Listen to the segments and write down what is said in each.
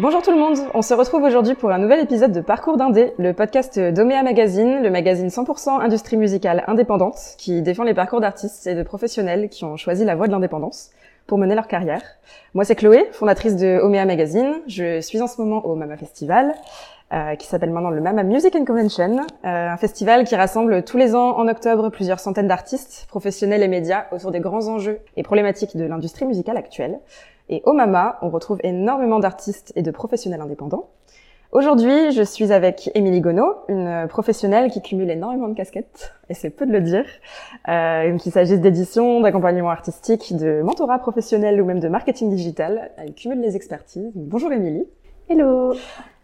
Bonjour tout le monde, on se retrouve aujourd'hui pour un nouvel épisode de Parcours d'Indé, le podcast d'Omea Magazine, le magazine 100% industrie musicale indépendante qui défend les parcours d'artistes et de professionnels qui ont choisi la voie de l'indépendance pour mener leur carrière. Moi c'est Chloé, fondatrice de Omea Magazine, je suis en ce moment au Mama Festival, euh, qui s'appelle maintenant le Mama Music and Convention, euh, un festival qui rassemble tous les ans en octobre plusieurs centaines d'artistes, professionnels et médias autour des grands enjeux et problématiques de l'industrie musicale actuelle. Et au MAMA, on retrouve énormément d'artistes et de professionnels indépendants. Aujourd'hui, je suis avec Émilie Gonneau, une professionnelle qui cumule énormément de casquettes, et c'est peu de le dire, euh, qu'il s'agisse d'édition, d'accompagnement artistique, de mentorat professionnel ou même de marketing digital. Elle cumule les expertises. Bonjour Émilie. Hello.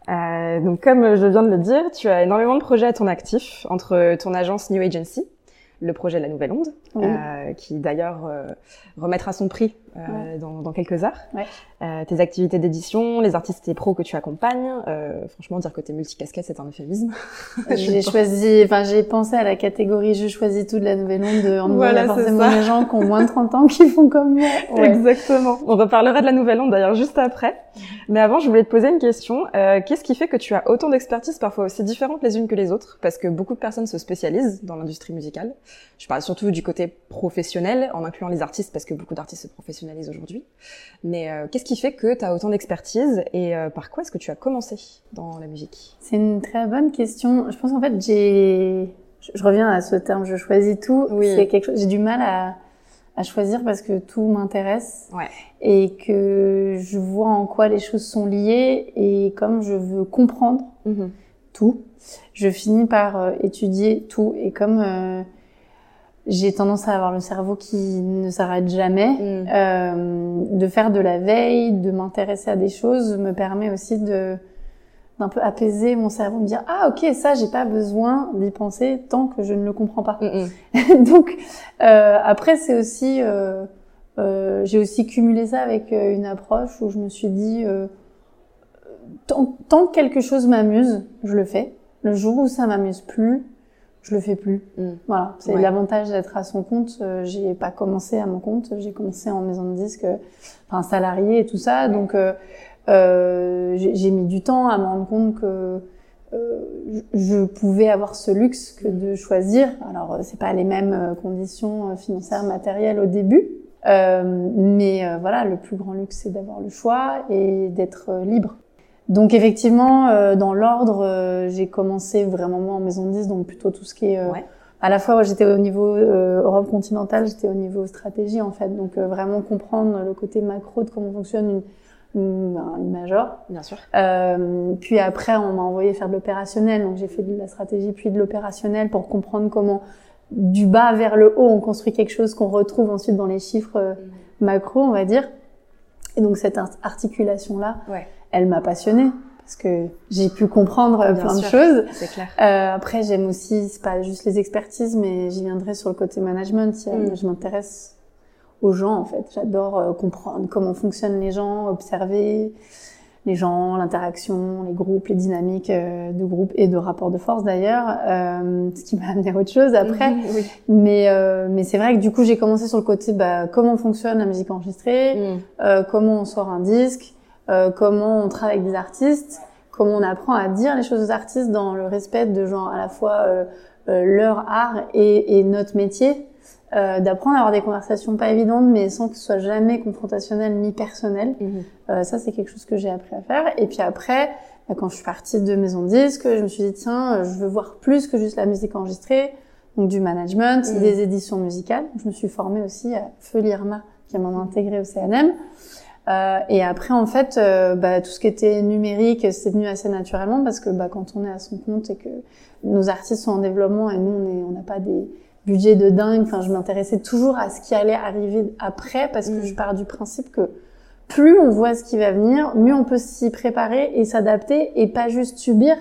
Euh, donc comme je viens de le dire, tu as énormément de projets à ton actif entre ton agence New Agency, le projet La Nouvelle Onde, euh, qui d'ailleurs euh, remettra son prix euh, dans, dans, quelques heures. Ouais. Euh, tes activités d'édition, les artistes et pros que tu accompagnes. Euh, franchement, dire que t'es multicasquette, c'est un euphémisme. j'ai choisi, enfin j'ai pensé à la catégorie je choisis tout de la Nouvelle Onde en voilà, me forcément des gens qui ont moins de 30 ans qui font comme moi. Ouais. Exactement. On reparlera de la Nouvelle Onde d'ailleurs juste après. Mais avant, je voulais te poser une question. Euh, Qu'est-ce qui fait que tu as autant d'expertise parfois aussi différentes les unes que les autres? Parce que beaucoup de personnes se spécialisent dans l'industrie musicale. Je parle surtout du côté professionnel, en incluant les artistes, parce que beaucoup d'artistes se professionnalisent aujourd'hui. Mais euh, qu'est-ce qui fait que tu as autant d'expertise et euh, par quoi est-ce que tu as commencé dans la musique? C'est une très bonne question. Je pense qu'en fait, j'ai... Je reviens à ce terme, je choisis tout. Oui. C'est quelque chose... J'ai du mal à à choisir parce que tout m'intéresse ouais. et que je vois en quoi les choses sont liées et comme je veux comprendre mm -hmm. tout, je finis par euh, étudier tout et comme euh, j'ai tendance à avoir le cerveau qui ne s'arrête jamais, mm. euh, de faire de la veille, de m'intéresser à des choses me permet aussi de d'un peu apaiser mon cerveau, me dire ah ok ça j'ai pas besoin d'y penser tant que je ne le comprends pas. Mm -hmm. Donc euh, après c'est aussi euh, euh, j'ai aussi cumulé ça avec euh, une approche où je me suis dit euh, tant, tant, que quelque chose m'amuse, je le fais. Le jour où ça m'amuse plus, je le fais plus. Mm. Voilà, c'est Ouais. l'avantage d'être à son compte. Euh, j'ai pas commencé à mon compte, j'ai commencé en maison de disque, enfin salarié et tout ça. Donc euh, euh, j'ai mis du temps à me rendre compte que euh, je pouvais avoir ce luxe que de choisir. Alors euh, c'est pas les mêmes conditions financières, matérielles au début, euh, mais voilà, le plus grand luxe c'est d'avoir le choix et d'être libre. Donc effectivement, euh, dans l'ordre, euh, j'ai commencé vraiment moi en maison de 10, donc plutôt tout ce qui est... euh, Ouais. À la fois, j'étais au niveau euh, Europe continentale, j'étais au niveau stratégie en fait, donc euh, vraiment comprendre le côté macro de comment fonctionne une, une, une major. Bien sûr. Euh, puis après, on m'a envoyé faire de l'opérationnel, donc j'ai fait de la stratégie puis de l'opérationnel pour comprendre comment du bas vers le haut on construit quelque chose qu'on retrouve ensuite dans les chiffres euh, macro, on va dire. Et donc cette ar- articulation-là, Ouais. Elle m'a passionnée parce que j'ai pu comprendre Bien plein de choses. C'est clair. Euh, après, j'aime aussi, c'est pas juste les expertises, mais j'y viendrai sur le côté management. Mm. Je m'intéresse aux gens, en fait. J'adore euh, comprendre comment fonctionnent les gens, observer les gens, l'interaction, les groupes, les dynamiques euh, de groupe et de rapports de force d'ailleurs, ce qui m'a amené à autre chose après. Mhm, oui. Mais, mais c'est vrai que du coup, j'ai commencé sur le côté bah, comment fonctionne la musique enregistrée, Mm. comment on sort un disque, euh, comment on travaille avec des artistes, comment on apprend à dire les choses aux artistes dans le respect de genre à la fois euh, euh, leur art et, et notre métier, euh, d'apprendre à avoir des conversations pas évidentes mais sans que ce soit jamais confrontationnel ni personnel. Euh, ça c'est quelque chose que j'ai appris à faire. Et puis après, bah, quand je suis partie de maison disque, je me suis dit tiens, je veux voir plus que juste la musique enregistrée, donc du management, Mhm. des éditions musicales. Je me suis formée aussi à Feu Lirma, qui m'a intégrée au CNM. Euh, et après, en fait, euh, bah, tout ce qui était numérique, c'est venu assez naturellement parce que bah, quand on est à son compte et que nos artistes sont en développement et nous, on n'a pas des budgets de dingue. Enfin, je m'intéressais toujours à ce qui allait arriver après parce que Mm. je pars du principe que plus on voit ce qui va venir, mieux on peut s'y préparer et s'adapter et pas juste subir,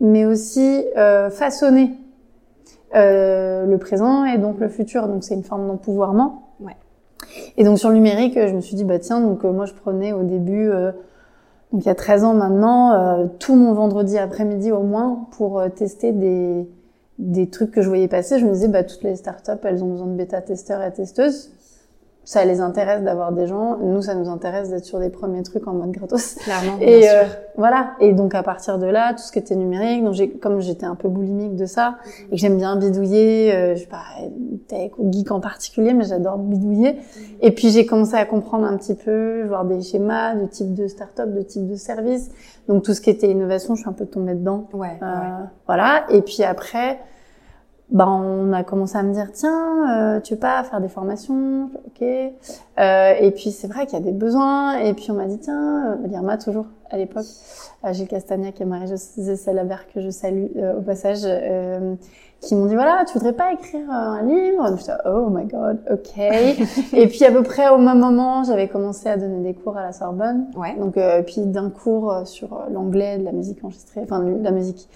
mais aussi euh, façonner euh, le présent et donc le futur. Donc c'est une forme d'empouvoirment. Et donc sur le numérique, je me suis dit bah tiens donc euh, moi je prenais au début euh, donc il y a 13 ans maintenant euh, tout mon vendredi après-midi au moins pour tester des des trucs que je voyais passer. Je me disais bah toutes les startups elles ont besoin de bêta testeurs et testeuses. Ça les intéresse d'avoir des gens. Nous, ça nous intéresse d'être sur des premiers trucs en mode gratos. Clairement, Et bien euh, sûr. voilà. Et donc à partir de là, tout ce qui était numérique, donc j'ai, comme j'étais un peu boulimique de ça et que j'aime bien bidouiller, euh, je sais pas, tech ou geek en particulier, mais j'adore bidouiller. Et puis j'ai commencé à comprendre un petit peu, voir des schémas de type de start-up, de type de service. Donc tout ce qui était innovation, je suis un peu tombée dedans. Ouais, Euh, ouais. Voilà. Et puis après, bah, on a commencé à me dire, tiens, euh, tu veux pas faire des formations? Ok. Euh, et puis c'est vrai qu'il y a des besoins. Et puis on m'a dit, tiens, euh, l'IRMA toujours à l'époque, euh, Gilles Castagnac et Marie-Josée Salabert que je salue euh, au passage, euh, qui m'ont dit, voilà, tu voudrais pas écrire un livre? J'étais, Oh my god, ok. et puis à peu près au même moment, j'avais commencé à donner des cours à la Sorbonne. Ouais. Donc, euh, puis d'un cours sur l'anglais, de la musique enregistrée, enfin de la musique.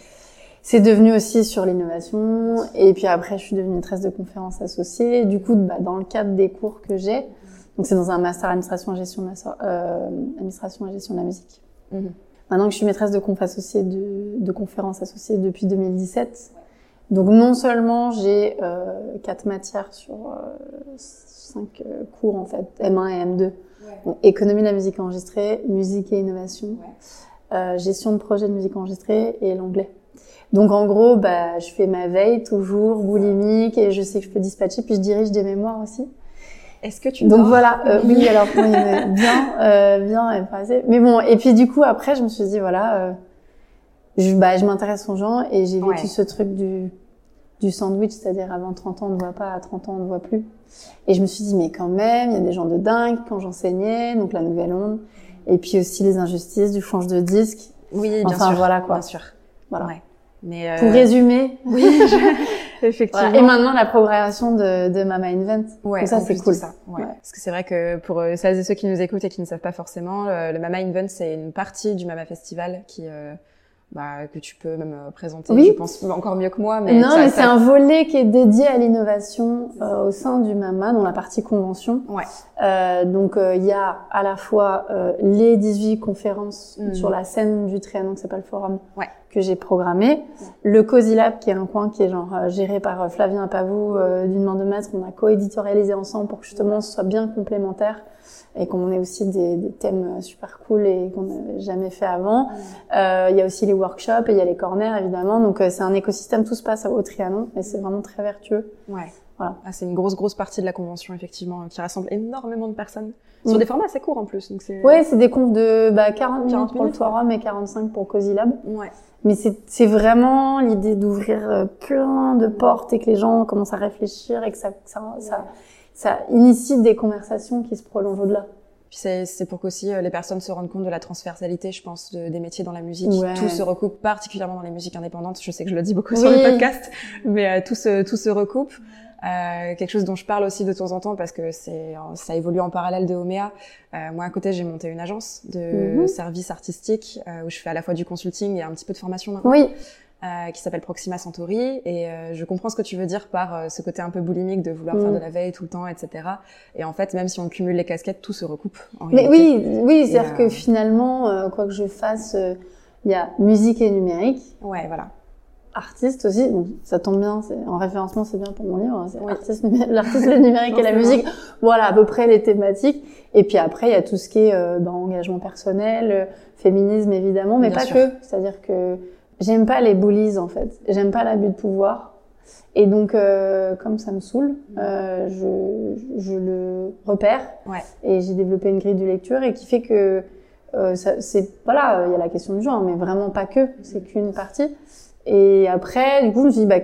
C'est devenu aussi sur l'innovation. Et puis après, je suis devenue maîtresse de conférences associée. Du coup, bah, dans le cadre des cours que j'ai, donc c'est dans un master administration et gestion de la, euh, administration et gestion de la musique. Mhm. Maintenant que je suis maîtresse de conf associée de, de conférences associées depuis 2017. Donc non seulement j'ai euh, quatre matières sur euh, cinq euh, cours en fait, M1 et M2. Donc, économie de la musique enregistrée, musique et innovation, euh, gestion de projet de musique enregistrée et l'anglais. Donc en gros, bah, je fais ma veille toujours boulimique et je sais que je peux dispatcher. Puis je dirige des mémoires aussi. Est-ce que tu Donc voilà, euh, oui, alors oui, bien, euh, bien, et pas assez. Mais bon, et puis du coup après, je me suis dit voilà, euh, je, bah, je m'intéresse aux gens et j'ai vécu Ouais. ce truc du du sandwich, c'est-à-dire avant 30 ans on ne voit pas, à 30 ans on ne voit plus. Et je me suis dit mais quand même, il y a des gens de dingue quand j'enseignais, donc la nouvelle onde, et puis aussi les injustices du change de disque. Oui, bien Enfin, sûr. voilà, quoi. Bien sûr. Voilà. Ouais. Mais euh, Pour résumer, oui, je- effectivement. et maintenant la programmation de, de Mama Invent. Ouais, Donc ça c'est cool. ça, ouais. Ouais. Parce que c'est vrai que pour euh, celles et ceux qui nous écoutent et qui ne savent pas forcément, le, le Mama Invent c'est une partie du Mama Festival qui euh, bah, que tu peux même euh, présenter. Oui. Je pense encore mieux que moi, mais non, ça- mais ça- c'est un volet qui est dédié à l'innovation euh, au sein du MAMA, dans la partie convention. Ouais. Euh, donc euh, il y a à la fois euh, les 18 conférences Mhm. sur la scène du Trianon, qui s'appelle Forum, Ouais. Que j'ai programmé. Le Cozy Lab, qui est un coin qui est genre euh, géré par euh, Flavien Pavou euh, d'une main de maître. On a co-éditorialisé ensemble pour que justement ce soit bien complémentaire et qu'on ait aussi des, des thèmes euh, super cool et qu'on n'avait jamais fait avant. Euh, Il y a aussi les workshops et il y a les corners évidemment. Donc euh, c'est un écosystème, tout se passe au Trianon et c'est vraiment très vertueux. Ouais. Voilà. Ah, c'est une grosse grosse partie de la convention effectivement qui rassemble énormément de personnes sur Mm. des formats assez courts en plus. Donc c'est Ouais, c'est des confs de bah, 40 minutes 40 pour le ouais. forum et 45 pour Cozy Lab. ouais. Mais c'est vraiment l'idée d'ouvrir euh, plein de portes et que les gens commencent à réfléchir et que ça, ça, ça, ça initie des conversations qui se prolongent au-delà. Puis c'est pour qu'aussi euh, les personnes se rendent compte de la transversalité, je pense, de- des métiers dans la musique. Ouais. Tout se recoupe, particulièrement dans les musiques indépendantes. Je sais que je le dis beaucoup sur le podcast, mais euh, tout se tout se recoupe. Euh, quelque chose dont je parle aussi de temps en temps parce que c'est ça évolue en parallèle de Omea. Euh, moi à côté j'ai monté une agence de Mhm. services artistiques euh, où je fais à la fois du consulting et un petit peu de formation maintenant Oui, euh, qui s'appelle Proxima Centauri et euh, je comprends ce que tu veux dire par ce côté un peu boulimique de vouloir faire de la veille tout le temps etc et en fait même si on cumule les casquettes tout se recoupe en mais réalité. oui, oui, c'est-à-dire euh, que finalement, quoi que je fasse, il y a musique et numérique. ouais voilà artiste aussi, donc ça tombe bien, c'est en référencement c'est bien pour mon livre, hein, c'est Oui. l'artiste, le numérique et la musique, voilà à peu près les thématiques. Et puis après il y a tout ce qui est euh, ben, engagement personnel, euh, féminisme évidemment, mais Bien pas sûr. que. C'est-à-dire que j'aime pas les bullies en fait, j'aime pas l'abus de pouvoir. Et donc euh, comme ça me saoule, euh, je, je le repère Ouais. et j'ai développé une grille de lecture et qui fait que euh, c'est voilà, il y a la question du genre, mais vraiment pas que, c'est qu'une partie. Et après, du coup, je me suis dit, bah,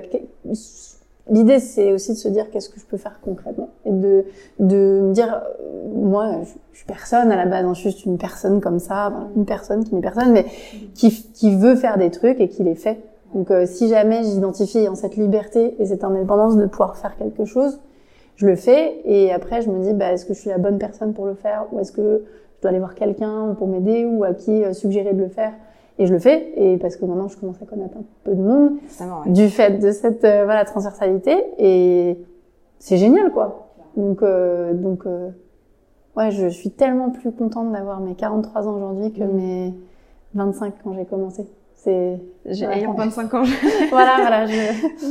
l'idée, c'est aussi de se dire qu'est-ce que je peux faire concrètement? Et de, de me dire, euh, moi, je, je suis personne à la base, hein, je suis juste une personne comme ça, enfin, une personne qui n'est personne, mais qui, qui veut faire des trucs et qui les fait. Donc, euh, si jamais j'identifie en cette liberté et cette indépendance de pouvoir faire quelque chose, je le fais. Et après, je me dis, bah, est-ce que je suis la bonne personne pour le faire? Ou est-ce que je dois aller voir quelqu'un pour m'aider? Ou à qui euh, suggérer de le faire? Et je le fais, et parce que maintenant je commence à connaître un peu de monde ouais. du fait de cette euh, voilà transversalité, et c'est génial quoi. Donc euh, donc euh, ouais, je suis tellement plus contente d'avoir mes 43 ans aujourd'hui que Mm. mes 25 quand j'ai commencé. C'est j'ai Ouais. ayant 25 ans. voilà, voilà. Je...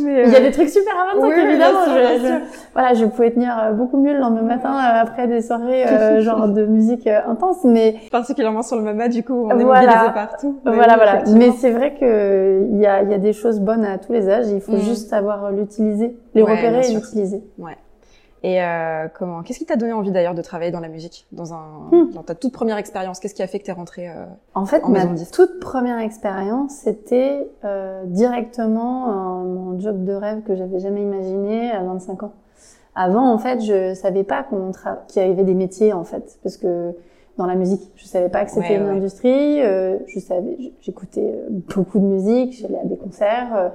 Mais, Il y a euh, des trucs super à 25 oui, évidemment. sûr, je, je- voilà, je pouvais tenir euh, beaucoup mieux le lendemain matin euh, après des soirées euh, genre de musique intense, mais particulièrement sur le MAMA, du coup, on est Voilà. mobilisé partout. Mais voilà, oui, voilà. Mais c'est vrai que il y a, il y a des choses bonnes à tous les âges. Il faut Mhm. juste savoir l'utiliser, les Ouais, repérer et l'utiliser. Et euh, comment Qu'est-ce qui t'a donné envie d'ailleurs de travailler dans la musique, dans un, Hmm. dans ta toute première expérience? Qu'est-ce qui a fait que t'es rentrée euh, En fait, En ma toute première expérience, c'était euh, directement euh, mon job de rêve que j'avais jamais imaginé à 25 ans. Avant, en fait, je savais pas qu'on tra- qu'il y avait des métiers, en fait, parce que dans la musique, je savais pas que c'était Ouais, une ouais. industrie. euh, je savais, j'écoutais euh, beaucoup de musique, j'allais à des concerts,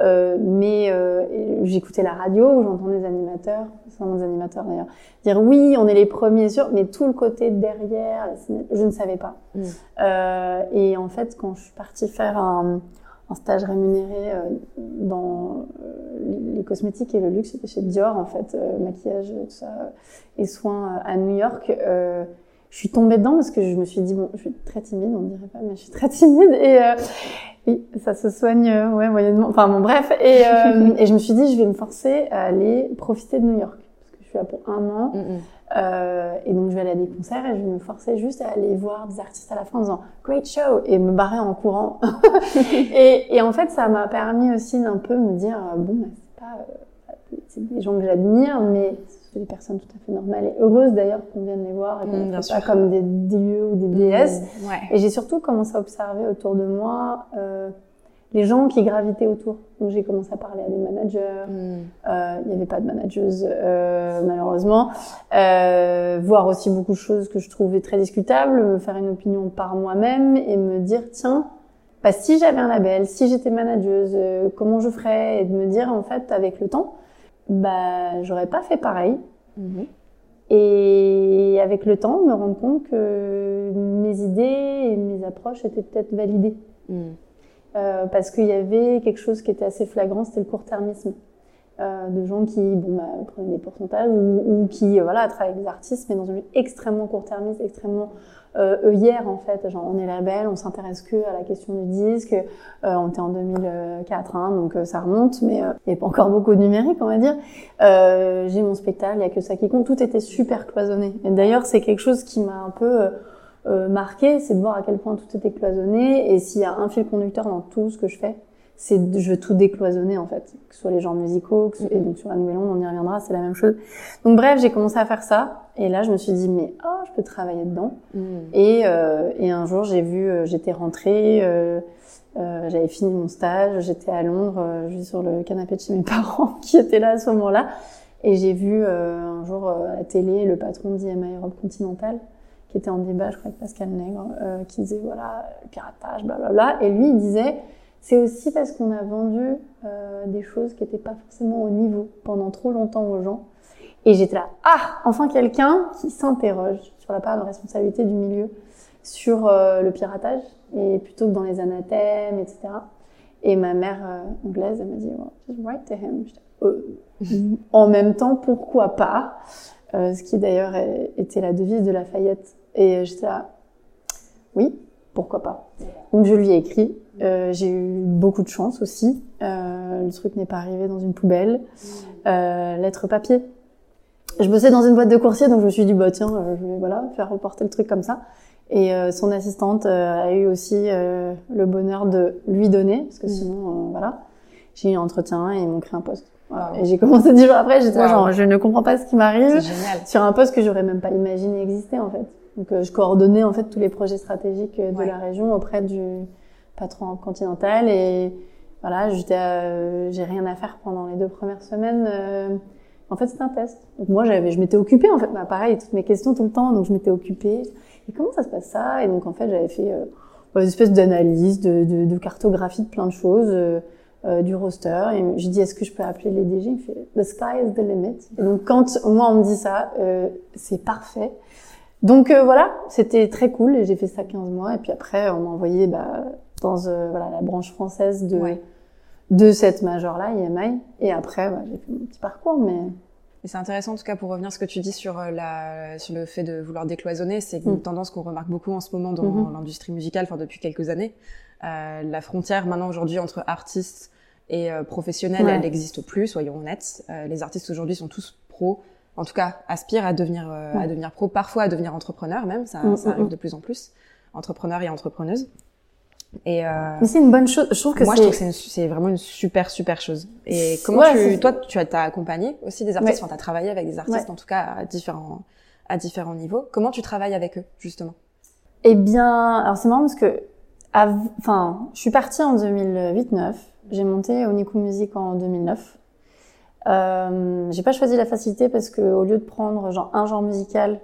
euh, mais euh, j'écoutais la radio, où j'entendais des animateurs, c'est des animateurs d'ailleurs, dire oui, on est les premiers sur, mais tout le côté derrière, je ne savais pas. Mm. Euh, et en fait, quand je suis partie faire un, un stage rémunéré dans les, cosmétiques et le luxe, c'était chez Dior en fait, maquillage, tout ça, et soins à New York. Je suis tombée dedans parce que je me suis dit bon, je suis très timide, on dirait pas, mais je suis très timide et euh, oui, ça se soigne, euh, ouais, moyennement. Enfin bon, bref. Et, euh, et je me suis dit, je vais me forcer à aller profiter de New York parce que je suis là pour un an. mm, mm. Euh, et donc je vais aller à des concerts et je vais me forcer juste à aller voir des artistes à la fin en disant great show et me barrer en courant. et, et en fait ça m'a permis aussi d'un peu me dire bon bah, c'est pas c'est des gens que j'admire mais c'est des personnes tout à fait normales et heureuses d'ailleurs qu'on vienne les voir et qu'on Mm, ne pas sûr. comme des dieux ou des déesses. Mm, Ouais. Et j'ai surtout commencé à observer autour de moi euh, les gens qui gravitaient autour. Donc j'ai commencé à parler à des managers, Mm. euh, il n'y avait pas de manageuse euh, malheureusement. Voir aussi beaucoup de choses que je trouvais très discutables, me faire une opinion par moi-même et me dire tiens, bah, si j'avais un label, si j'étais manageuse, comment je ferais? Et de me dire en fait avec le temps, bah j'aurais pas fait pareil. Mhm. Et avec le temps, me rendre compte que mes idées et mes approches étaient peut-être validées. Mm. Euh, parce qu'il y avait quelque chose qui était assez flagrant, c'était le court-termisme. Euh, de gens qui bon, bah, prenaient des pourcentages ou, ou qui euh, voilà, travaillent avec des artistes, mais dans une extrêmement court-termiste, extrêmement euh, œillère en fait. Genre, on est label, on s'intéresse que à la question du disque. Euh, on était en 2004, hein, donc euh, ça remonte, mais il n'y a pas encore beaucoup de numérique, on va dire. J'ai mon spectacle, il n'y a que ça qui compte. Tout était super cloisonné. Et d'ailleurs, c'est quelque chose qui m'a un peu marqué, c'est de voir à quel point tout était cloisonné. Et s'il y a un fil conducteur dans tout ce que je fais, c'est je veux tout décloisonner en fait, que ce soit les genres musicaux, que ce- et donc sur la Nouvelle Onde, on y reviendra, c'est la même chose. Donc bref, j'ai commencé à faire ça, et là je me suis dit mais oh, je peux travailler dedans. Mm. Et, euh, et un jour j'ai vu, euh, j'étais rentrée, euh, euh, j'avais fini mon stage, j'étais à Londres, euh, juste sur le canapé de chez mes parents qui étaient là à ce moment-là, et j'ai vu euh, un jour à la télé le patron d'IMA Europe Continental qui était en débat, je crois, avec Pascal Nègre, euh, qui disait voilà, piratage, blablabla. Et lui, il disait c'est aussi parce qu'on a vendu euh, des choses qui n'étaient pas forcément au niveau pendant trop longtemps aux gens. Et j'étais là, ah, enfin quelqu'un qui s'interroge sur la part de responsabilité du milieu sur euh, le piratage, et plutôt que dans les anathèmes, etc. Et ma mère euh, anglaise, elle m'a dit, well, just write to him. En même temps, pourquoi pas? Ce qui d'ailleurs était la devise de Lafayette. Et j'étais là, oui, pourquoi pas? Donc je lui ai écrit. Euh, j'ai eu beaucoup de chance aussi. Euh, le truc n'est pas arrivé dans une poubelle. Euh, lettre papier. Je bossais dans une boîte de coursier, donc je me suis dit bah tiens, euh, je vais voilà faire reporter le truc comme ça. Et euh, son assistante euh, a eu aussi euh, le bonheur de lui donner, parce que Mhm. sinon voilà, j'ai eu un entretien et ils m'ont créé un poste. Voilà. Wow. Et j'ai commencé dix jours après, j'étais Wow. genre je ne comprends pas ce qui m'arrive sur un poste que j'aurais même pas imaginé exister en fait. Donc euh, je coordonnais en fait tous les projets stratégiques de Ouais. la région auprès du patron continental et voilà, euh, j'ai rien à faire pendant les deux premières semaines. euh, en fait, c'était un test. Donc moi j'avais je m'étais occupée en fait, bah, pareil, toutes mes questions tout le temps, donc je m'étais occupée. Et comment ça se passe ça? Et donc en fait, j'avais fait euh, une espèce d'analyse, de, de, de cartographie de plein de choses. euh, du roster et j'ai dit est-ce que je peux appeler les DG il me fait the sky is the limit donc quand moi on me dit ça euh, c'est parfait donc euh, voilà c'était très cool et j'ai fait ça 15 mois et puis après on m'a envoyé bah, dans euh, voilà la branche française de Ouais. de cette major là IMI et après bah, j'ai fait mon petit parcours mais Et c'est intéressant en tout cas pour revenir à ce que tu dis sur euh, la sur le fait de vouloir décloisonner, c'est une Mm. tendance qu'on remarque beaucoup en ce moment dans Mhm. l'industrie musicale, enfin depuis quelques années. la frontière maintenant aujourd'hui entre artistes et professionnels, elle n'existe plus, soyons honnêtes. les artistes aujourd'hui sont tous pros, en tout cas aspirent à devenir à devenir pro, parfois à devenir entrepreneur même, ça, mm, ça mm, arrive mm. de plus en plus, entrepreneur et entrepreneuse. Et euh, mais c'est une bonne chose. Je trouve que moi je trouve que c'est vraiment une super super chose. Et comment tu, toi tu as accompagné aussi des artistes, enfin tu as travaillé avec des artistes en tout cas à différents à différents niveaux. Comment tu travailles avec eux justement? Eh bien, alors c'est marrant parce que enfin, je suis partie en 2008-9, j'ai monté Oniku Music en 2009. Euh, j'ai pas choisi la facilité parce que au lieu de prendre genre un genre musical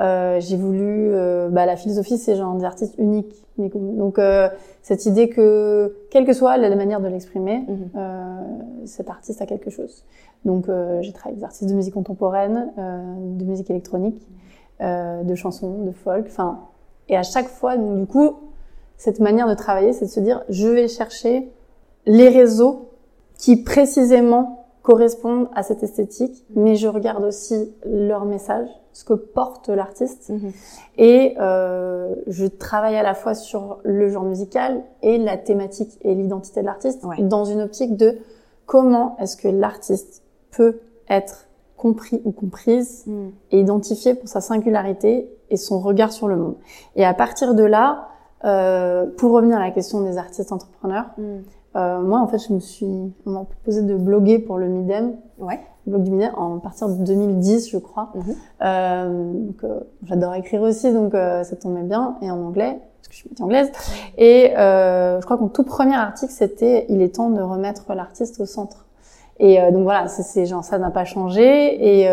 euh, j'ai voulu, euh, bah, la philosophie, c'est genre des artistes uniques. Donc euh, cette idée que, quelle que soit la manière de l'exprimer, mhm. euh, cet artiste a quelque chose. Donc euh, j'ai travaillé avec des artistes de musique contemporaine, de musique électronique, de chansons, de folk. Enfin, et à chaque fois, donc, du coup, cette manière de travailler, c'est de se dire, je vais chercher les réseaux qui précisément correspondent à cette esthétique, mais je regarde aussi leur message ce que porte l'artiste. Mhm. Et euh, je travaille à la fois sur le genre musical et la thématique et l'identité de l'artiste dans une optique de comment est-ce que l'artiste peut être compris ou comprise mhm. et identifié pour sa singularité et son regard sur le monde. Et à partir de là, euh, pour revenir à la question des artistes entrepreneurs, mhm. Euh, moi en fait je me suis on m'a proposé de bloguer pour le Midem. Ouais blog du Minet en partir de 2010, je crois. Mhm. euh, donc, euh, j'adore écrire aussi, donc euh, ça tombait bien, et en anglais, parce que je suis anglaise. Et euh, je crois que mon tout premier article, c'était « Il est temps de remettre l'artiste au centre ». Et donc voilà, c'est genre ça n'a pas changé. Et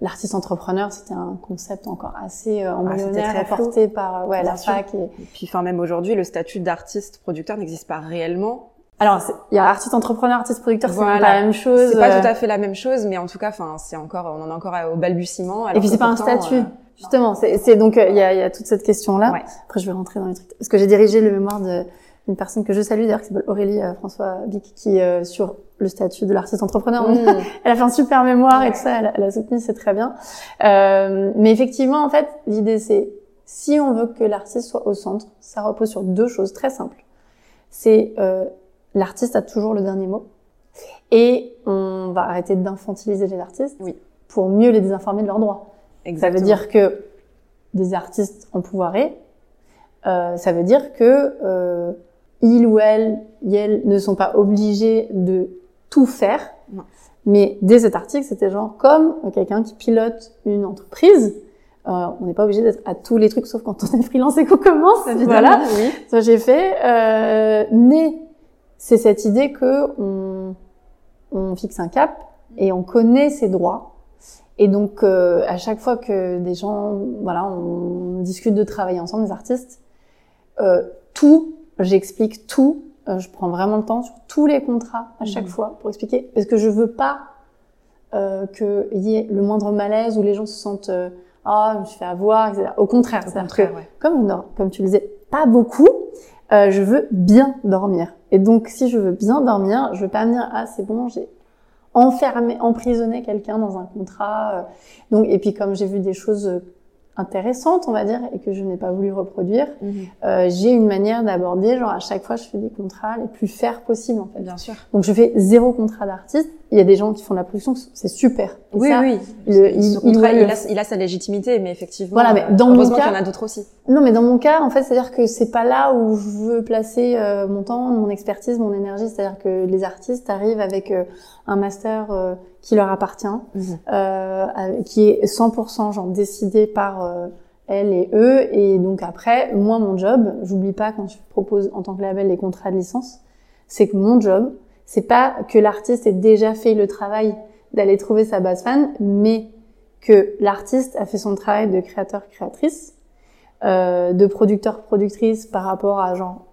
l'artiste entrepreneur, c'était un concept encore assez embryonnaire, ah, porté par ouais, la fac. Et... et puis, enfin, même aujourd'hui, le statut d'artiste producteur n'existe pas réellement alors, il y a artiste entrepreneur, artiste producteur, c'est pas la même chose. C'est pas tout à fait la même chose, mais en tout cas, enfin, c'est encore, on en est encore au balbutiement. Et puis c'est pas un statut, euh, justement. C'est donc euh, il y, a, y, a, toute cette question-là. Après, je vais rentrer dans les trucs parce que j'ai dirigé le mémoire d'une personne que je salue d'ailleurs, qui s'appelle Aurélie euh, François Bic, qui sur le statut de l'artiste entrepreneur. Mmh. elle a fait un super mémoire et tout ça. Elle, elle a soutenu, c'est très bien. mais effectivement, en fait, l'idée c'est si on veut que l'artiste soit au centre, ça repose sur deux choses très simples. C'est l'artiste a toujours le dernier mot. Et on va arrêter d'infantiliser les artistes oui. pour mieux les désinformer de leurs droits. Exactement. Ça veut dire que des artistes empouvoirés, euh, ça veut dire que euh, ils ou elles, elles ne sont pas obligés de tout faire. Mais dès cet article, c'était genre comme quelqu'un qui pilote une entreprise. Euh, on n'est pas obligé d'être à tous les trucs, sauf quand on est freelance et qu'on commence. Évidemment, oui. Ça j'ai fait. Euh, mais c'est cette idée que on, on, fixe un cap et on connaît ses droits. Et donc, euh, à chaque fois que des gens, voilà, on discute de travailler ensemble, des artistes, euh, tout, j'explique tout. Euh, je prends vraiment le temps sur tous les contrats à chaque mmh. fois pour expliquer, parce que je veux pas qu'il y ait le moindre malaise où les gens se sentent ah, je me suis fait avoir, etc. Au contraire, c'est-à-dire que comme comme tu le disais, pas beaucoup, euh, je veux bien dormir. Et donc, si je veux bien dormir, je veux pas me dire ah c'est bon, j'ai enfermé, emprisonné quelqu'un dans un contrat. Euh. Donc, et puis comme j'ai vu des choses intéressante, on va dire, et que je n'ai pas voulu reproduire, mhm. euh, j'ai une manière d'aborder, genre à chaque fois, je fais des contrats les plus fairs possibles, en fait. Bien sûr. Donc je fais zéro contrat d'artiste. Il y a des gens qui font de la production, c'est super. oui, oui. Le, il, contrat, il, a, il, a, sa légitimité, mais effectivement, voilà, mais dans heureusement qu'il y en a d'autres aussi. Non, mais dans mon cas, en fait, c'est-à-dire que c'est pas là où je veux placer euh, mon temps, mon expertise, mon énergie. C'est-à-dire que les artistes arrivent avec euh, un master euh, qui leur appartient, mhm. euh, qui est 100% genre décidé par euh, elle et eux. Et donc après, moi, mon job, j'oublie pas quand je propose en tant que label les contrats de licence, c'est que mon job, c'est pas que l'artiste ait déjà fait le travail d'aller trouver sa base fan, mais que l'artiste a fait son travail de créateur-créatrice, euh, de producteur-productrice par rapport à genre,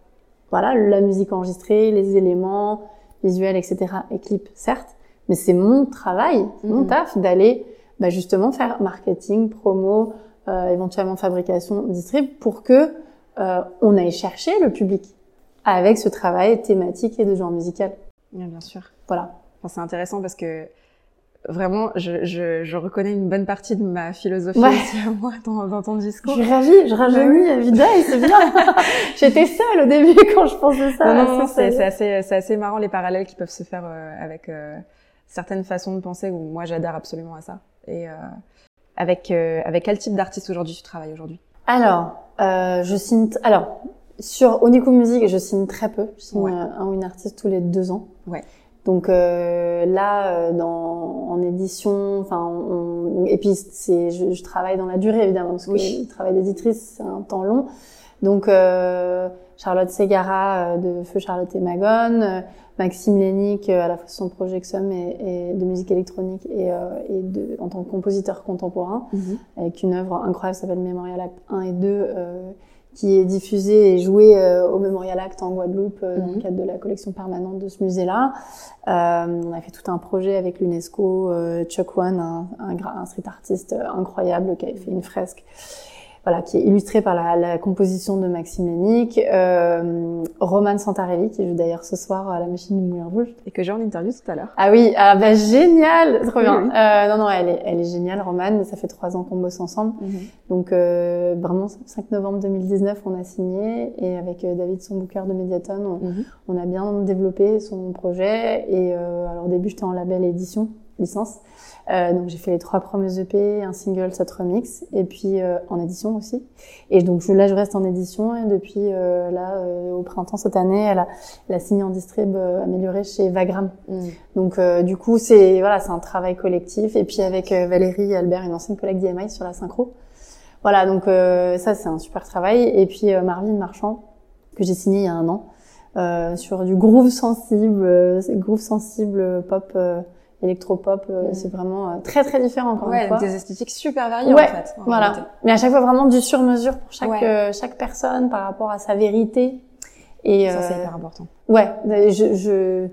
voilà, la musique enregistrée, les éléments visuels, etc. et clips, certes, mais c'est mon travail, mon mhm. taf d'aller bah, justement faire marketing, promo, euh, éventuellement fabrication, distrib, pour que euh, on aille chercher le public avec ce travail thématique et de genre musical. Bien, bien sûr. Voilà. Enfin, c'est intéressant parce que vraiment, je, je, je, reconnais une bonne partie de ma philosophie à moi dans, dans, ton discours. Je ravis, je rajeunis Vida et c'est bien. J'étais seule au début quand je pensais ça. Non, non, c'est assez, c'est assez marrant les parallèles qui peuvent se faire euh, avec euh, certaines façons de penser où moi j'adhère absolument à ça. Et euh, avec avec quel type d'artiste aujourd'hui tu travailles aujourd'hui? Alors, je signe. Alors, sur Onico Music, je signe très peu. Je signe un ou une artiste tous les deux ans. Ouais. Donc euh, là, euh, dans, en édition, enfin, et puis c'est, je, je, travaille dans la durée évidemment parce que le travail d'éditrice c'est un temps long. Donc euh, Charlotte Segara de Feu Charlotte et Magone, Maxime Lénic à la fois son projet XOM et, et, de musique électronique et, et de, en tant que compositeur contemporain, mhm. avec une œuvre incroyable s'appelle Mémorial Act 1 et 2 qui est diffusé et joué euh, au Memorial Act en Guadeloupe euh, dans le mhm. cadre de la collection permanente de ce musée-là. Euh, on a fait tout un projet avec l'UNESCO, Chuck One, un, un, un, street artiste incroyable qui avait fait une fresque voilà, qui est illustré par la, la composition de Maxime Lénic, euh, Roman Santarelli, qui joue d'ailleurs ce soir à la machine du Moulin Rouge. Et que j'ai en interview tout à l'heure. Ah oui, ah bah génial, trop bien. Euh, non, non, elle est, elle est géniale, Roman, ça fait trois ans qu'on bosse ensemble. Mhm. Donc euh, vraiment, 5 novembre 2019, on a signé, et avec euh, David, son booker de Mediaton, on, mhm. on, a bien développé son projet. Et euh, alors au début, j'étais en label édition, licence. Euh, donc j'ai fait les trois premiers EP, un single, sept remix, et puis euh, en édition aussi. Et donc je, là je reste en édition et depuis euh, là euh, au printemps cette année, elle a, elle a signé en distrib euh, amélioré chez Vagram. Mm. Donc du coup c'est voilà c'est un travail collectif et puis avec Valérie et Albert, une ancienne collègue d'IMI sur la synchro. Voilà donc ça c'est un super travail. Et puis Marvin Marchand que j'ai signé il y a un an. sur du groove sensible, groove sensible pop électropop, euh, c'est vraiment euh, très très différent encore ouais, une fois. des esthétiques super variées en fait. voilà. Mais à chaque fois vraiment du sur mesure pour chaque euh, chaque personne par rapport à sa vérité. Et ça c'est hyper important. Ouais, je, je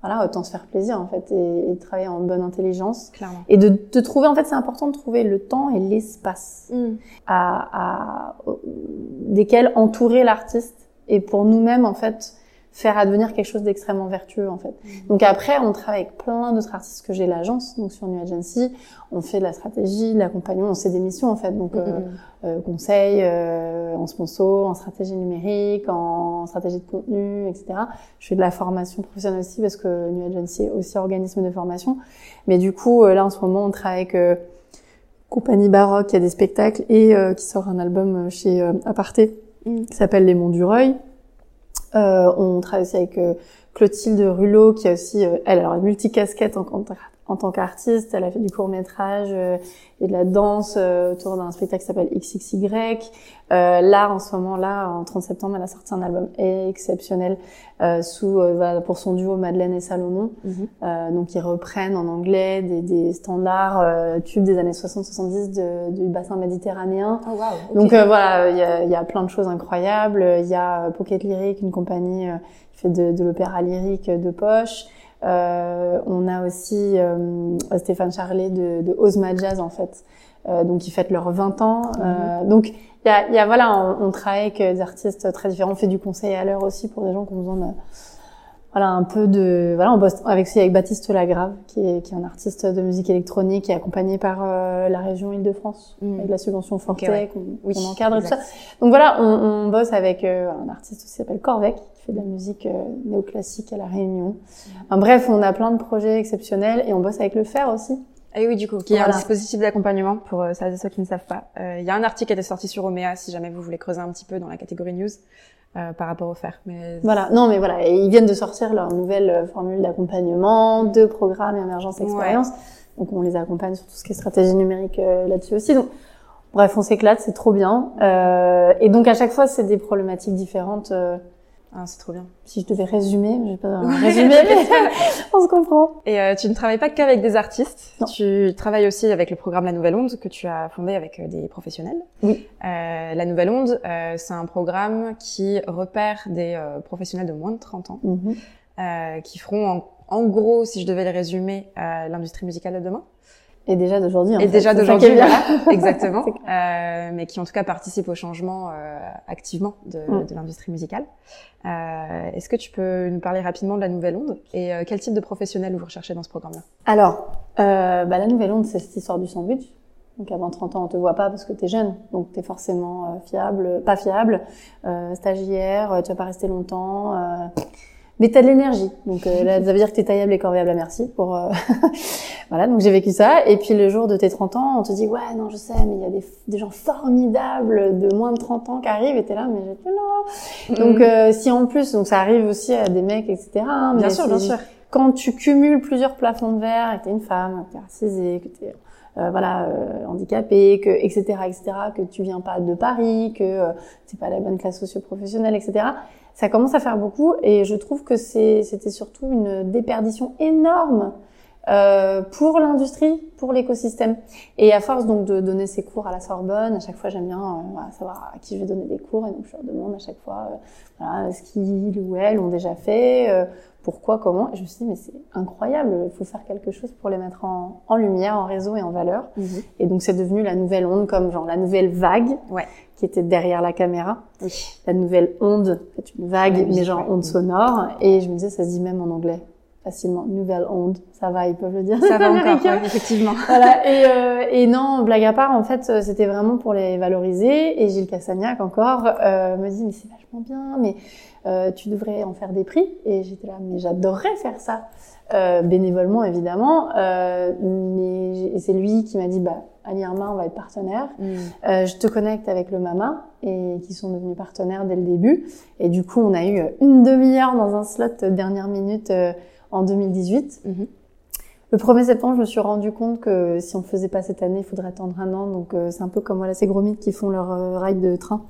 voilà autant se faire plaisir en fait et, et travailler en bonne intelligence. Clairement. Et de, de trouver en fait c'est important de trouver le temps et l'espace mm. à, à desquels entourer l'artiste et pour nous-mêmes en fait faire advenir quelque chose d'extrêmement vertueux en fait. Mmh. Donc après, on travaille avec plein d'autres artistes que j'ai l'agence, donc sur New Agency, on fait de la stratégie, de l'accompagnement, on fait des missions en fait, donc euh, euh, conseil, euh, en sponsor, en stratégie numérique, en stratégie de contenu, etc. Je fais de la formation professionnelle aussi parce que New Agency est aussi organisme de formation. Mais du coup, euh, là en ce moment, on travaille avec euh, Compagnie Baroque, qui a des spectacles et qui sort un album chez Aparté mmh. qui s'appelle Les Monts du Reuil. Euh, on travaille aussi avec euh, Clotilde Rulot, qui a aussi, euh, elle, alors, multicasquette en, en tant qu'artiste. Elle a fait du court métrage euh, et de la danse autour d'un spectacle qui s'appelle XXY. Euh, là, en ce moment-là, en 30 septembre, elle a sorti un album exceptionnel sous pour son duo Madeleine et Salomon. Mhm. donc, ils reprennent en anglais des, des standards tubes des années 60-70 du bassin méditerranéen. Oh, wow, Donc voilà, il y a, y a, plein de choses incroyables. Il y a Pocket Lyric, une compagnie qui fait de, de l'opéra lyrique de poche. Euh, on a aussi euh, Stéphane Charlet de, de Ozma Jazz en fait, euh, donc ils fêtent leurs 20 ans. Mhm. donc il y a, y a, voilà, on, on, travaille avec des artistes très différents. On fait du conseil à l'heure aussi pour des gens qui ont besoin de voilà un peu de voilà on bosse avec avec Baptiste Lagrave qui est qui est un artiste de musique électronique qui est accompagné par la région Île-de-France mhm. avec la subvention Forte okay, qu'on encadre et tout ça. Donc voilà, on, on bosse avec un artiste qui s'appelle Corvec fait de la musique euh, néoclassique à La Réunion. Enfin, bref, on a plein de projets exceptionnels et on bosse avec le FER aussi. Et oui, du coup, qui est un dispositif d'accompagnement pour euh, celles et ceux qui ne savent pas. Euh, il y a un article qui a été sorti sur Omea, si jamais vous voulez creuser un petit peu dans la catégorie news. Euh, par rapport au FER. Mais... Voilà, non mais voilà, ils viennent de sortir leur nouvelle euh, formule d'accompagnement, de programme émergence expérience. Donc on les accompagne sur tout ce qui est stratégie numérique là-dessus aussi. Donc bref, on s'éclate, c'est trop bien. et donc à chaque fois, c'est des problématiques différentes. Ah, c'est trop bien. Si je devais résumer, je vais pas résumer, on se comprend. Et euh, tu ne travailles pas qu'avec des artistes. Tu travailles aussi avec le programme La Nouvelle Onde que tu as fondé avec euh, des professionnels. Oui. Euh, La Nouvelle Onde, euh, c'est un programme qui repère des euh, professionnels de moins de 30 ans, mm-hmm. qui feront en, en, gros, si je devais les résumer, l'industrie musicale de demain. Et déjà d'aujourd'hui. Et déjà d'aujourd'hui, voilà, exactement. euh, mais qui en tout cas participent au changement euh, activement de, mm. de l'industrie musicale. Euh, Est-ce que tu peux nous parler rapidement de la Nouvelle Onde et euh, quel type de professionnel vous recherchez dans ce programme-là? Alors, euh, bah, la Nouvelle Onde, c'est cette histoire du sandwich. Donc avant 30 ans, on te voit pas parce que tu es jeune, donc tu es forcément euh, fiable, pas fiable, stagiaire, tu vas pas rester longtemps mais t'as de l'énergie. Donc euh, là, ça veut dire que t'es taillable et corvéable à merci pour euh, voilà. Donc j'ai vécu ça. Et puis le jour de tes 30 ans, on te dit ouais non je sais, mais il y a des, des gens formidables de moins de 30 ans qui arrivent et t'es là mais j'ai non. Donc mm. euh, si en plus donc ça arrive aussi à des mecs etc. Hein, bien sûr bien sûr. Quand tu cumules plusieurs plafonds de verre et que t'es une femme, que t'es racisée, que t'es euh, voilà euh, handicapé, que etc etc que tu viens pas de Paris, que euh, c'est pas la bonne classe socio-professionnelle etc ça commence à faire beaucoup et je trouve que c'était surtout une déperdition énorme euh, pour l'industrie, pour l'écosystème. Et à force donc de donner ces cours à la Sorbonne, à chaque fois j'aime bien euh, savoir à qui je vais donner des cours et donc je leur demande à chaque fois euh, voilà, ce qu'ils ou elles ont déjà fait, euh, pourquoi, comment. Et je me suis dit mais c'est incroyable, il faut faire quelque chose pour les mettre en, en lumière, en réseau et en valeur. Mhm. Et donc c'est devenu la nouvelle onde comme genre la nouvelle vague. Ouais qui était derrière la caméra. La nouvelle onde, c'est une vague, mais genre onde sonore. Et je me disais, ça se dit même en anglais facilement. Nouvelle onde, ça va, ils peuvent le dire. Ça va encore, effectivement. voilà. Et, euh, et non, blague à part, en fait, c'était vraiment pour les valoriser. Et Gilles Cassagnac encore euh, me dit, mais c'est vachement bien, mais euh, tu devrais en faire des prix. Et j'étais là, mais j'adorerais faire ça. Euh, bénévolement évidemment, euh, mais c'est lui qui m'a dit bah Ali Arma, on va être partenaire. Mm. Euh, je te connecte avec le Mama et qui sont devenus partenaires dès le début. Et du coup, on a eu une demi-heure dans un slot dernière minute euh, en 2018. Mm-hmm. Le 1er septembre, je me suis rendu compte que si on ne faisait pas cette année, il faudrait attendre un an. Donc euh, c'est un peu comme voilà ces gros mythes qui font leur euh, ride de train.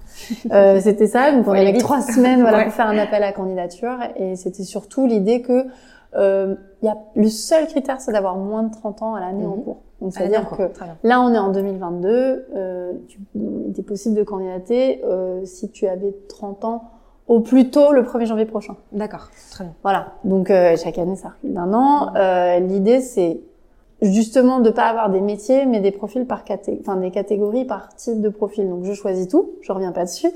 c'était ça. Donc on avait trois semaines voilà pour faire un appel à candidature et c'était surtout l'idée que euh, y a, le seul critère, c'est d'avoir moins de 30 ans à l'année en mhm. cours. Donc, c'est-à-dire que là, on est en 2022, euh, tu, il était possible de candidater euh, si tu avais 30 ans au plus tôt le 1er janvier prochain. D'accord, très bien. Voilà, donc euh, chaque année, ça recule d'un an. Euh, L'idée, c'est justement de pas avoir des métiers mais des profils par catégorie enfin des catégories par type de profil. Donc je choisis tout. Je reviens pas dessus.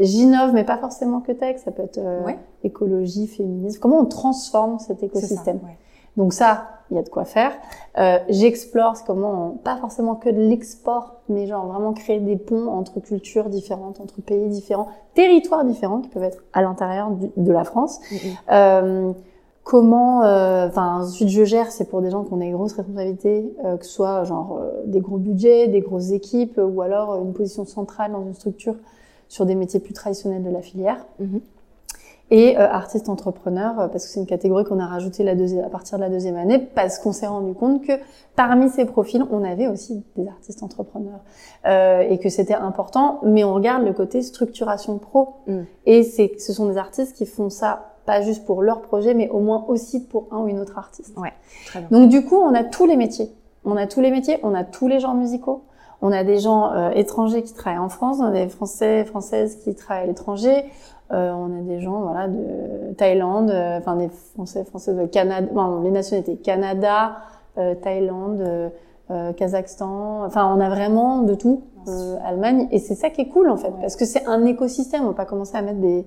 J'innove mais pas forcément que tech. Ça peut être euh, écologie féminisme. Comment on transforme cet écosystème? Donc ça il y a de quoi faire. Euh, j'explore comment on, pas forcément que de l'export mais genre vraiment créer des ponts entre cultures différentes entre pays différents territoires différents qui peuvent être à l'intérieur de la France. Euh, comment euh, enfin ensuite je gère c'est pour des gens qui ont des grosses responsabilités euh, que ce soit genre euh, des gros budgets des grosses équipes ou alors une position centrale dans une structure sur des métiers plus traditionnels de la filière. Mm-hmm. Et artiste entrepreneur parce que c'est une catégorie qu'on a rajoutée la deuxième à partir de la deuxième année parce qu'on s'est rendu compte que parmi ces profils on avait aussi des artistes entrepreneurs et que c'était important mais on regarde le côté structuration pro mm. et c'est ce sont des artistes qui font ça pas juste pour leur projet, mais au moins aussi pour un ou une autre artiste. Ouais, très bien. Donc du coup, on a tous les métiers. On a tous les métiers, on a tous les genres musicaux. On a des gens euh, étrangers qui travaillent en France, on a des Français, Françaises qui travaillent à l'étranger. Euh, on a des gens, voilà, de Thaïlande, euh, enfin des Français, Français de Canada, bon, les nationalités Canada, euh, Thaïlande, Kazakhstan. Enfin, on a vraiment de tout. Allemagne, et c'est ça qui est cool en fait, parce que c'est un écosystème. On va pas commencer à mettre des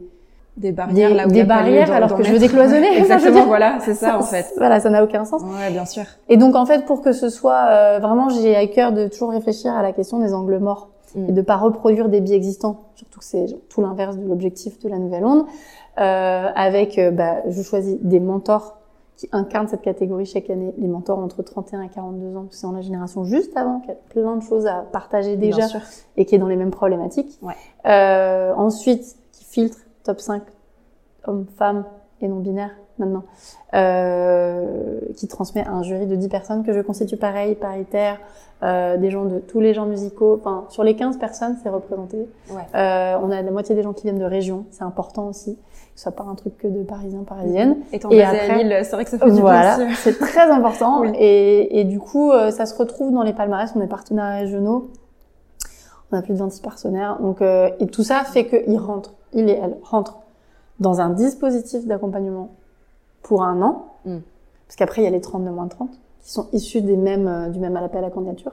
des barrières là où des barrières alors que je veux décloisonner exactement voilà c'est ça, en fait voilà ça n'a aucun sens ouais bien sûr et donc en fait pour que ce soit euh, vraiment j'ai à cœur de toujours réfléchir à la question des angles morts mm. et de pas reproduire des biais existants surtout que c'est tout l'inverse de l'objectif de la nouvelle onde euh, avec euh, bah, je choisis des mentors qui incarnent cette catégorie chaque année les mentors entre 31 et 42 ans c'est en la génération juste avant qui a plein de choses à partager déjà et qui est dans les mêmes problématiques ouais. euh, ensuite qui filtre top 5 hommes, femmes et non binaires maintenant, euh, qui transmet un jury de 10 personnes que je constitue pareil, paritaire, euh, des gens de tous les genres musicaux. Enfin, sur les 15 personnes, c'est représenté. Ouais. Euh, on a la moitié des gens qui viennent de région, c'est important aussi, que ce soit pas un truc que de parisiens, parisiennes. Étant et après, à Lille, c'est vrai que ça fait du Voilà, c'est très important. Et, et, du coup, euh, ça se retrouve dans les palmarès, on est partenaires régionaux. On a plus de 26 partenaires. Donc, euh, et tout ça fait qu'ils rentrent, il et elle rentrent dans un dispositif d'accompagnement pour un an, mm. parce qu'après il y a les 30 de moins de 30, qui sont issus des mêmes, euh, du même appel à candidature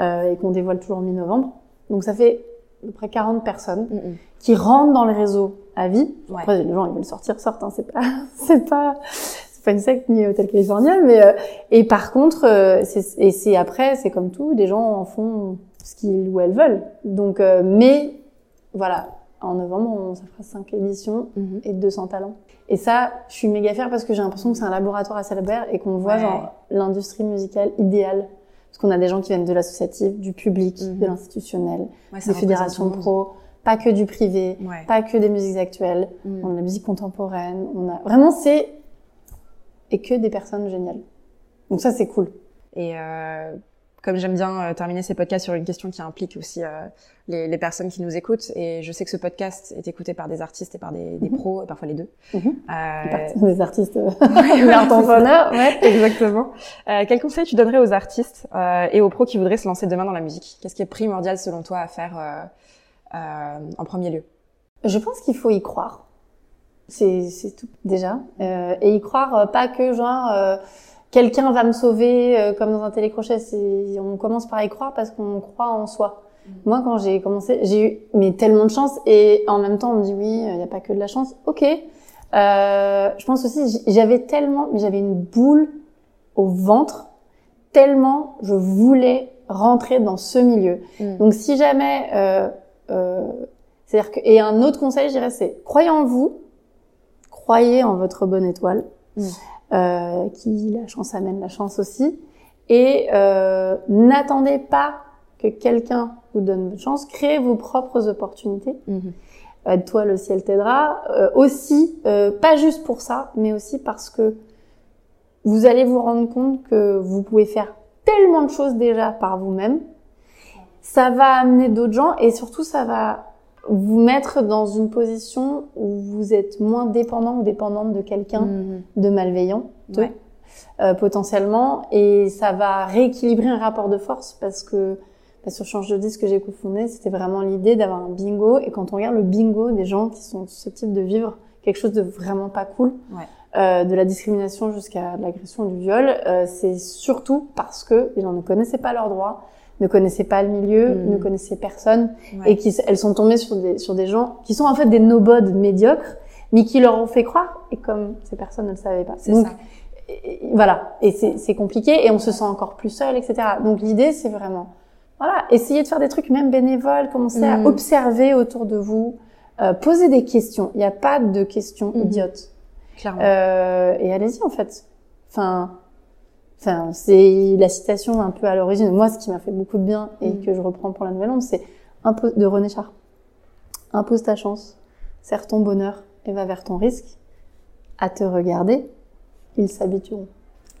euh, et qu'on dévoile toujours en mi-novembre. Donc ça fait à peu près 40 personnes Mm, mm. qui rentrent dans le réseau à vie. Ouais. Après, les gens, ils veulent sortir, sortent. Hein, c'est pas, c'est pas, c'est pas une secte ni hôtel californien, mais euh, et par contre, euh, c'est, et c'est après, c'est comme tout, des gens en font ce qu'ils ou elles veulent. Donc, euh, mais voilà, en novembre, on, ça fera cinq éditions Mhm. et 200 talents. Et ça, je suis méga fière parce que j'ai l'impression que c'est un laboratoire à Salbert et qu'on voit Ouais. genre l'industrie musicale idéale. Parce qu'on a des gens qui viennent de l'associatif, du public, Mhm. de l'institutionnel, Ouais, des fédérations pro, pas que du privé. Ouais. pas que des musiques actuelles. Mm. On a la musique contemporaine, on a vraiment c'est et que des personnes géniales. Donc ça c'est cool. Et euh, comme j'aime bien euh, terminer ces podcasts sur une question qui implique aussi euh, les, les personnes qui nous écoutent, et je sais que ce podcast est écouté par des artistes et par des, des Mhm. pros, et parfois les deux. Mhm. Euh, Des artistes euh, ouais, l'art entrepreneur, ouais. Exactement. Euh, quel conseil tu donnerais aux artistes euh, et aux pros qui voudraient se lancer demain dans la musique? Qu'est-ce qui est primordial selon toi à faire euh, euh, en premier lieu? Je pense qu'il faut y croire. C'est c'est tout déjà Euh, et y croire pas que genre euh, quelqu'un va me sauver euh, comme dans un télécrochet. On commence par y croire parce qu'on croit en soi. Moi, quand j'ai commencé, j'ai eu mais tellement de chance et en même temps, on me dit oui, il n'y a pas que de la chance. Ok. Euh, je pense aussi, j'avais tellement, mais j'avais une boule au ventre, tellement je voulais rentrer dans ce milieu. Mm. Donc, si jamais, euh, euh, c'est-à-dire que, et un autre conseil, je dirais, c'est croyez en vous, croyez en votre bonne étoile, Mm. Euh, qui la chance amène la chance aussi, et euh, n'attendez pas que quelqu'un vous donne votre chance, créez vos propres opportunités. Mhm. Euh, toi, le ciel t'aidera. Euh, aussi, pas juste pour ça, mais aussi parce que vous allez vous rendre compte que vous pouvez faire tellement de choses déjà par vous-même. Ça va amener d'autres gens et surtout, ça va vous mettre dans une position où vous êtes moins dépendant ou dépendante de quelqu'un Mhm. de malveillant Ouais. euh, potentiellement et ça va rééquilibrer un rapport de force parce que bah, sur Change de disque que j'ai cofondé, c'était vraiment l'idée d'avoir un bingo et quand on regarde le bingo des gens qui sont susceptibles de vivre quelque chose de vraiment pas cool, Ouais. euh, de la discrimination jusqu'à l'agression du viol, euh, c'est surtout parce que les gens ne connaissaient pas leurs droits, ne connaissaient pas le milieu, Mhm. ne connaissaient personne Ouais. et qui elles sont tombées sur des sur des gens qui sont en fait des nobodes médiocres mais qui leur ont fait croire et comme ces personnes ne le savaient pas. C'est Donc, ça. et- voilà, et c'est c'est compliqué et on se sent encore plus seul, etc. Donc l'idée c'est vraiment, voilà, essayer de faire des trucs même bénévoles, commencer Mhm. à observer autour de vous, euh, poser des questions. Il n'y a pas de questions Mhm. idiotes. Clairement. Euh, et allez-y en fait. Enfin, enfin c'est la citation un peu à l'origine. Moi, ce qui m'a fait beaucoup de bien et Mhm. que je reprends pour la nouvelle onde, c'est de René Char. Impose ta chance, serre ton bonheur et va vers ton risque. À te regarder, ils s'habitueront.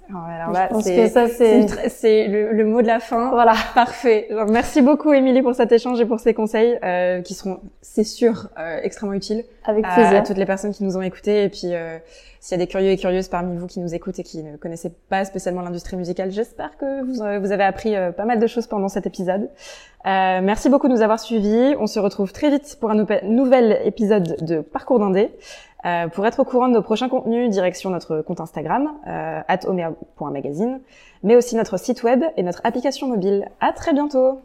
Alors, alors je là, pense que ça c'est le, le mot de la fin. voilà. Parfait. Alors, merci beaucoup, Émilie, pour cet échange et pour ces conseils euh, qui seront, c'est sûr, euh, extrêmement utiles Avec à, à toutes les personnes qui nous ont écoutés. Et puis, euh, s'il y a des curieux et curieuses parmi vous qui nous écoutent et qui ne connaissaient pas spécialement l'industrie musicale, j'espère que vous, euh, vous avez appris euh, pas mal de choses pendant cet épisode. Euh, merci beaucoup de nous avoir suivis. On se retrouve très vite pour un nouvel épisode de Parcours d'Indé. Euh, pour être au courant de nos prochains contenus, direction notre compte Instagram, euh, omea.magazine, mais aussi notre site web et notre application mobile. À très bientôt!